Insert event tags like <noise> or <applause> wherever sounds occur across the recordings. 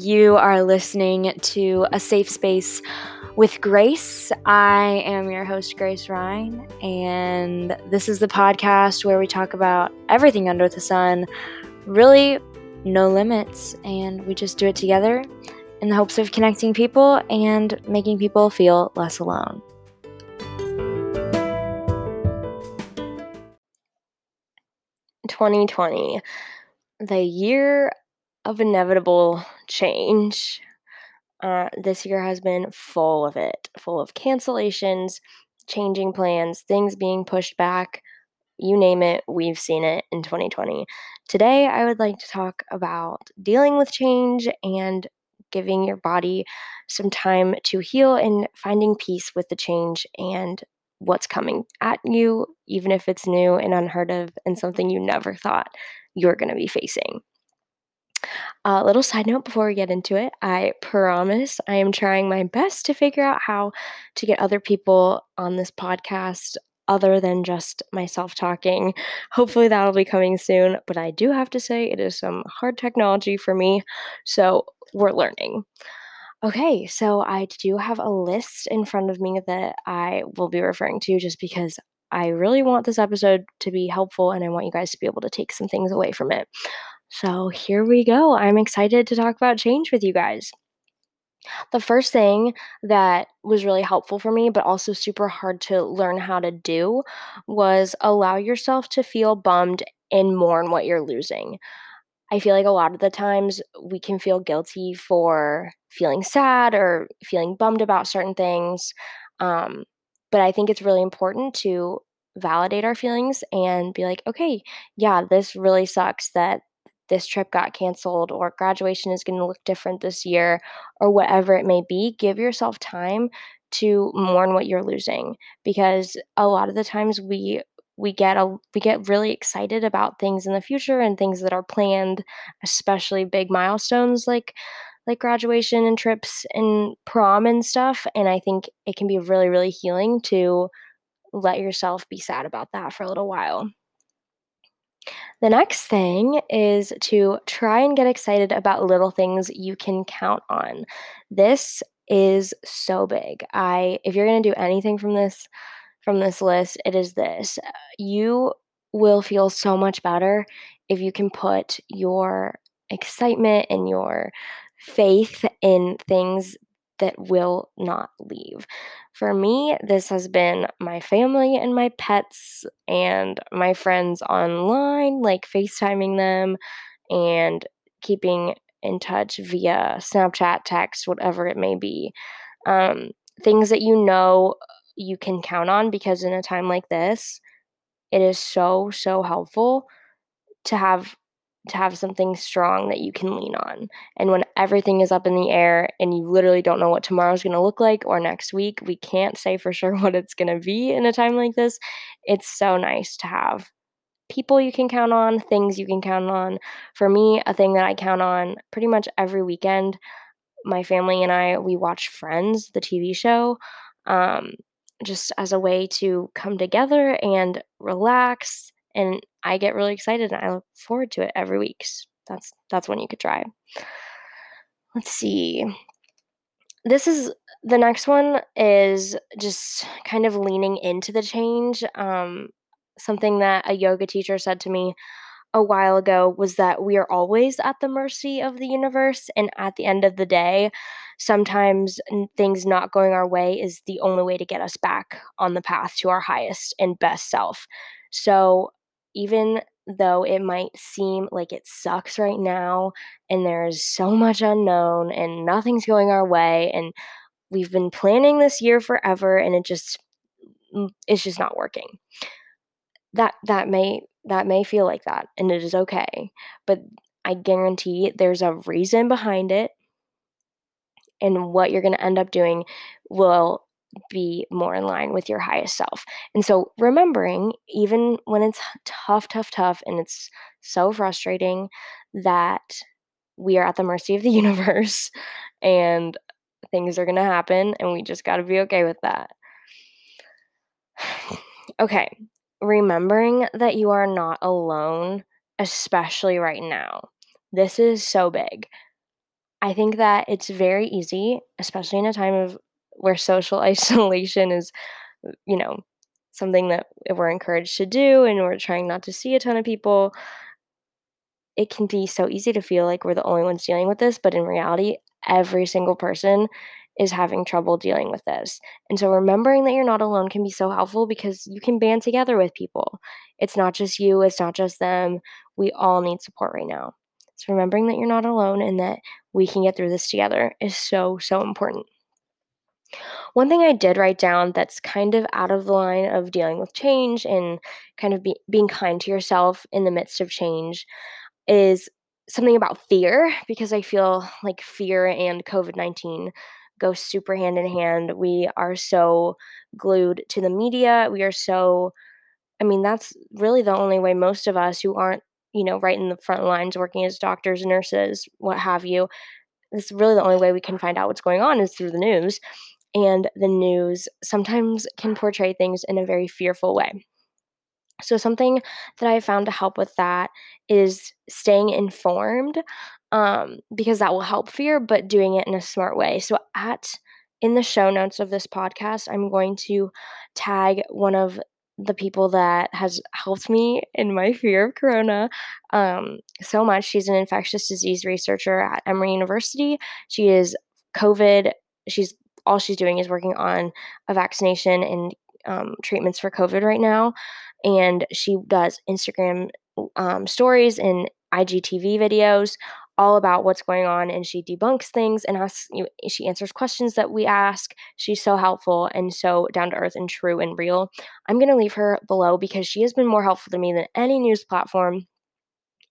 You are listening to a safe space with Grace. I am your host, Grace Ryan, and this is the podcast where we talk about everything under the sun, really no limits, and we just do it together in the hopes of connecting people and making people feel less alone. Twenty twenty, the year of inevitable change. Uh, this year has been full of it, full of cancellations, changing plans, things being pushed back. You name it, we've seen it in 2020. Today, I would like to talk about dealing with change and giving your body some time to heal and finding peace with the change and what's coming at you, even if it's new and unheard of and something you never thought you're going to be facing. A uh, little side note before we get into it I promise I am trying my best to figure out how to get other people on this podcast other than just myself talking. Hopefully, that'll be coming soon, but I do have to say it is some hard technology for me, so we're learning. Okay, so I do have a list in front of me that I will be referring to just because I really want this episode to be helpful and I want you guys to be able to take some things away from it. So here we go. I'm excited to talk about change with you guys. The first thing that was really helpful for me, but also super hard to learn how to do, was allow yourself to feel bummed and mourn what you're losing. I feel like a lot of the times we can feel guilty for feeling sad or feeling bummed about certain things. Um, but I think it's really important to validate our feelings and be like, okay, yeah, this really sucks that this trip got canceled or graduation is going to look different this year or whatever it may be, give yourself time to mourn what you're losing because a lot of the times we we get a we get really excited about things in the future and things that are planned, especially big milestones like like graduation and trips and prom and stuff and I think it can be really really healing to let yourself be sad about that for a little while. The next thing is to try and get excited about little things you can count on. This is so big. I if you're going to do anything from this from this list, it is this. You will feel so much better if you can put your excitement and your faith in things that will not leave. For me, this has been my family and my pets and my friends online, like FaceTiming them and keeping in touch via Snapchat, text, whatever it may be. Um, things that you know you can count on because in a time like this, it is so, so helpful to have to have something strong that you can lean on. And when everything is up in the air and you literally don't know what tomorrow's going to look like or next week, we can't say for <laughs> sure what it's going to be in a time like this. It's so nice to have people you can count on, things you can count on. For me, a thing that I count on pretty much every weekend, my family and I, we watch Friends, the TV show. Um, just as a way to come together and relax and I get really excited and I look forward to it every week. So that's that's when you could try. Let's see. This is the next one is just kind of leaning into the change. Um, something that a yoga teacher said to me a while ago was that we are always at the mercy of the universe and at the end of the day sometimes things not going our way is the only way to get us back on the path to our highest and best self so even though it might seem like it sucks right now and there's so much unknown and nothing's going our way and we've been planning this year forever and it just mm, it's just not working. That that may that may feel like that and it is okay but i guarantee there's a reason behind it and what you're going to end up doing will be more in line with your highest self. And so remembering, even when it's tough, tough, tough, and it's so frustrating that we are at the mercy of the <laughs> universe and things are going to happen, and we just got to be okay with that. <sighs> okay, remembering that you are not alone, especially right now. This is so big. I think that it's very easy, especially in a time of where social <laughs> isolation is, you know, something that we're encouraged to do and we're trying not to see a ton of people. It can be so easy to feel like we're the only ones dealing with this, but in reality, every single person is having trouble dealing with this. And so remembering that you're not alone can be so helpful because you can band together with people. It's not just you, it's not just them. We all need support right now. So remembering that you're not alone and that we can get through this together is so, so important. One thing I did write down that's kind of out of the line of dealing with change and kind of be, being kind to yourself in the midst of change is something about fear because I feel like fear and COVID 19 go super hand in hand. We are so glued to the media. We are so, I mean, that's really the only way most of us who aren't, you know, right in the front lines working as doctors, nurses, what have you, it's really the only way we can find out what's going on is through the news. And the news sometimes can portray things in a very fearful way. So, something that I found to help with that is staying informed um, because that will help fear, but doing it in a smart way. So, at in the show notes of this podcast, I'm going to tag one of the people that has helped me in my fear of corona um, so much. She's an infectious disease researcher at Emory University. She is COVID. She's all she's doing is working on a vaccination and um, treatments for COVID right now and she does Instagram um, stories and IGTV videos all about what's going on and she debunks things and asks, you know, she answers questions that we ask. She's so helpful and so down to earth and true and real. I'm going to leave her below because she has been more helpful to me than any news platform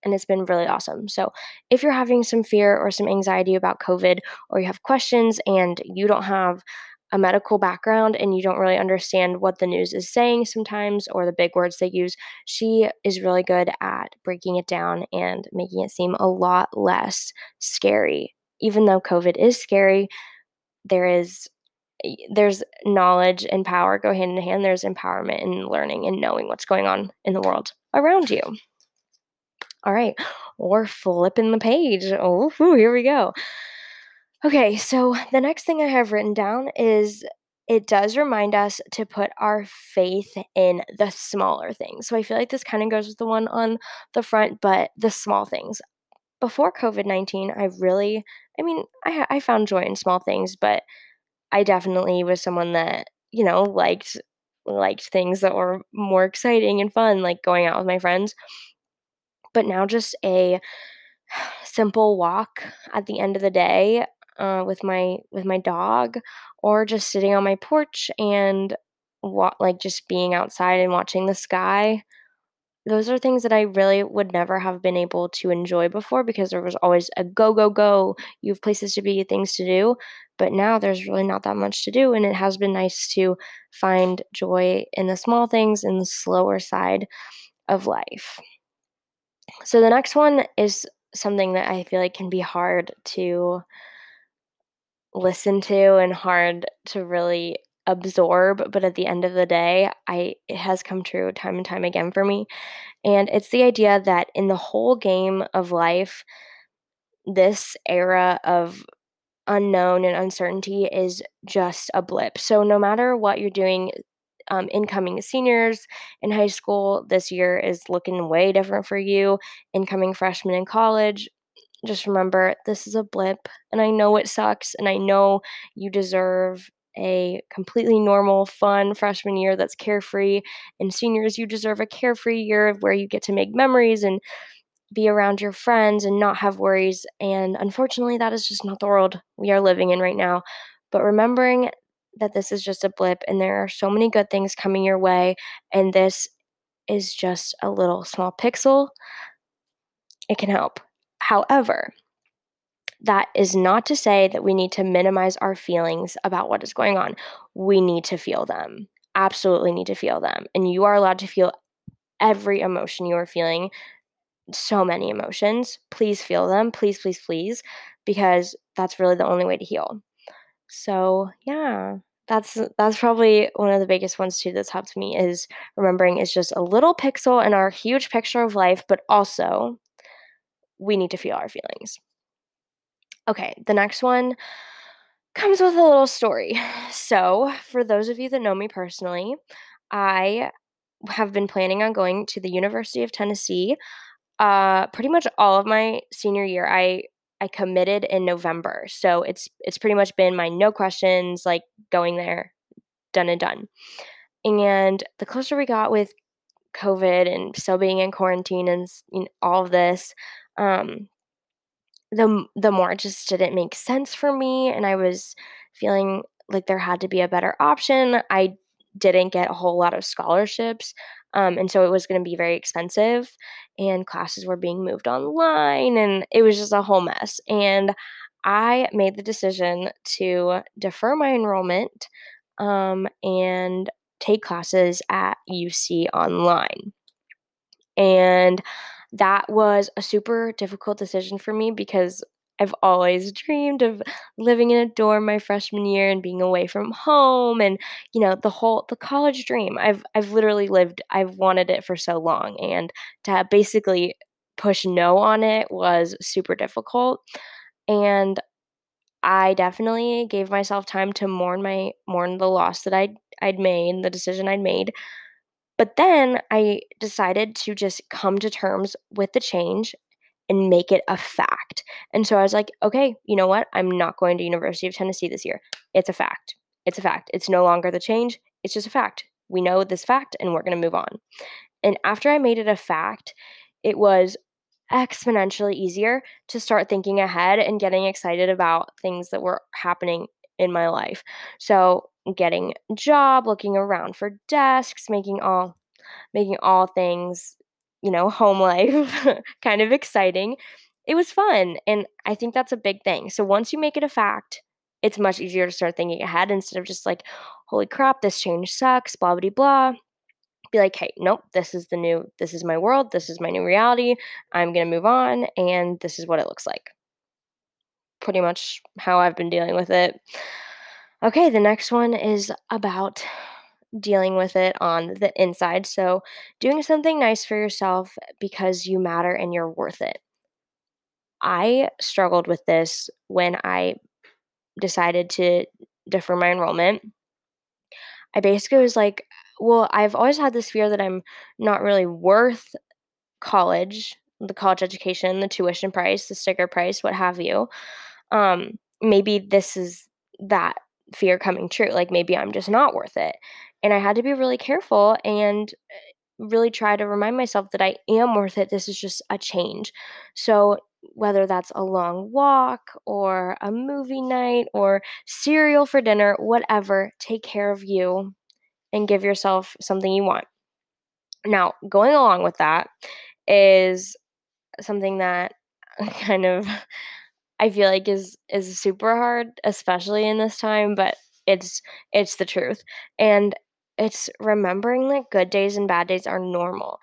and it's been really awesome. So, if you're having some fear or some anxiety about COVID or you have questions and you don't have a medical background and you don't really understand what the news is saying sometimes or the big words they use, she is really good at breaking it down and making it seem a lot less scary. Even though COVID is scary, there is there's knowledge and power go hand in hand. There's empowerment in learning and knowing what's going on in the world around you. All right, we're flipping the page. Oh, here we go. Okay, so the next thing I have written down is it does remind us to put our faith in the smaller things. So I feel like this kind of goes with the one on the front, but the small things. Before COVID 19, I really, I mean, I, I found joy in small things, but I definitely was someone that, you know, liked liked things that were more exciting and fun, like going out with my friends. But now just a <sighs> simple walk at the end of the day uh, with my with my dog or just sitting on my porch and wa- like just being outside and watching the sky those are things that I really would never have been able to enjoy before because there was always a go, go, go. You have places to be, things to do. But now there's really not that much to do. And it has been nice to find joy in the small things and the slower side of life. So the next one is something that I feel like can be hard to listen to and hard to really absorb, but at the end of the day, I it has come true time and time again for me. And it's the idea that in the whole game of life, this era of unknown and uncertainty is just a blip. So no matter what you're doing, um, incoming seniors in high school this year is looking way different for you. Incoming freshmen in college, just remember this is a blip and I know it sucks and I know you deserve a completely normal, fun freshman year that's carefree. And seniors, you deserve a carefree year where you get to make memories and be around your friends and not have worries. And unfortunately, that is just not the world we are living in right now. But remembering that this is just a blip and there are so many good things coming your way, and this is just a little small pixel, it can help. However, that is not to say that we need to minimize our feelings about what is going on. We need to feel them. Absolutely need to feel them. And you are allowed to feel every emotion you are feeling. So many emotions. Please feel them. Please, please, please, because that's really the only way to heal. So, yeah. That's that's probably one of the biggest ones too that's helped me is remembering it's just a little pixel in our huge picture of life, but also we need to feel our feelings. Okay, the next one comes with a little story. <sighs> So, for those of you that know me personally, I have been planning on going to the University of Tennessee uh, pretty much all of my senior year. I I committed in November. So, it's it's pretty much been my no questions like going there, done and done. And the closer we got with COVID and still being in quarantine and you know, all of this, um, the the more it just didn't make sense for me, and I was feeling like there had to be a better option. I didn't get a whole lot of scholarships, um, and so it was going to be very expensive, and classes were being moved online, and it was just a whole mess. And I made the decision to defer my enrollment um, and take classes at UC online. And that was a super difficult decision for me because I've always dreamed of living in a dorm my freshman year and being away from home and you know the whole the college dream. I've I've literally lived I've wanted it for so long and to basically push no on it was super difficult and I definitely gave myself time to mourn my mourn the loss that I'd I'd made, the decision I'd made. But then I decided to just come to terms with the change and make it a fact. And so I was like, okay, you know what? I'm not going to University of Tennessee this year. It's a fact. It's a fact. It's no longer the change. It's just a fact. We know this fact and we're going to move on. And after I made it a fact, it was exponentially easier to start thinking ahead and getting excited about things that were happening in my life. So, getting a job, looking around for desks, making all making all things, you know, home life <laughs> kind of exciting. It was fun, and I think that's a big thing. So once you make it a fact, it's much easier to start thinking ahead instead of just like, "Holy crap, this change sucks," blah blah blah be like, hey, nope, this is the new, this is my world, this is my new reality. I'm going to move on, and this is what it looks like. Pretty much how I've been dealing with it. Okay, the next one is about dealing with it on the inside. So, doing something nice for yourself because you matter and you're worth it. I struggled with this when I decided to defer my enrollment. I basically was like, well, I've always had this fear that I'm not really worth college, the college education, the tuition price, the sticker price, what have you. Um, maybe this is that fear coming true. Like maybe I'm just not worth it. And I had to be really careful and uh, really try to remind myself that I am worth it. This is just a change. So whether that's a long walk or a movie night or cereal for dinner, whatever, take care of you and give yourself something you want. Now, going along with that is something that <laughs> kind of I feel like is is super hard, especially in this time, but it's it's the truth. And it's remembering that good days and bad days are normal.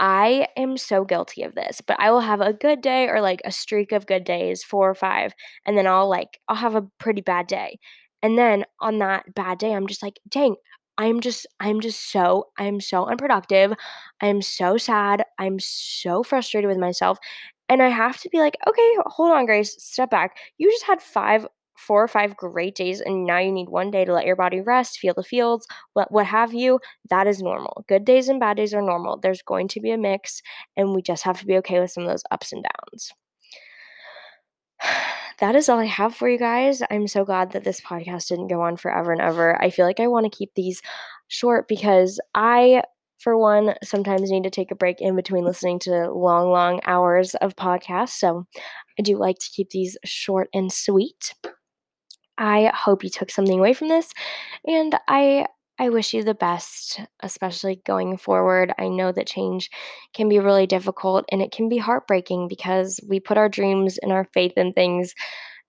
I am so guilty of this, but I will have a good day or like a streak of good days, 4 or 5, and then I'll like I'll have a pretty bad day. And then on that bad day, I'm just like, "Dang, I'm just I'm just so I'm so unproductive. I'm so sad. I'm so frustrated with myself. And I have to be like, okay, hold on, Grace, step back. You just had five, four or five great days, and now you need one day to let your body rest, feel the fields, what what have you. That is normal. Good days and bad days are normal. There's going to be a mix, and we just have to be okay with some of those ups and downs <sighs> that is all I have for you guys. I'm so glad that this podcast didn't go on forever and ever. I feel like I want to keep these short because I, for one, sometimes need to take a break in between listening to long, long hours of podcasts. So I do like to keep these short and sweet. I hope you took something away from this, and I I wish you the best, especially going forward. I know that change can be really difficult and it can be heartbreaking because we put our dreams and our faith in things,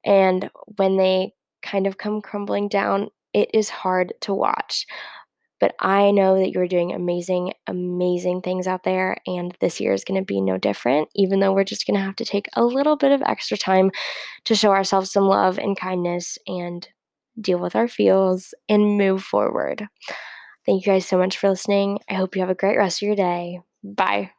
and when they kind of come crumbling down, it is hard to watch. But I know that you're doing amazing, amazing things out there, and this year is going to be no different, even though we're just going to have to take a little bit of extra time to show ourselves some love and kindness and deal with our feels, and move forward. Thank you guys so much for listening. I hope you have a great rest of your day. Bye.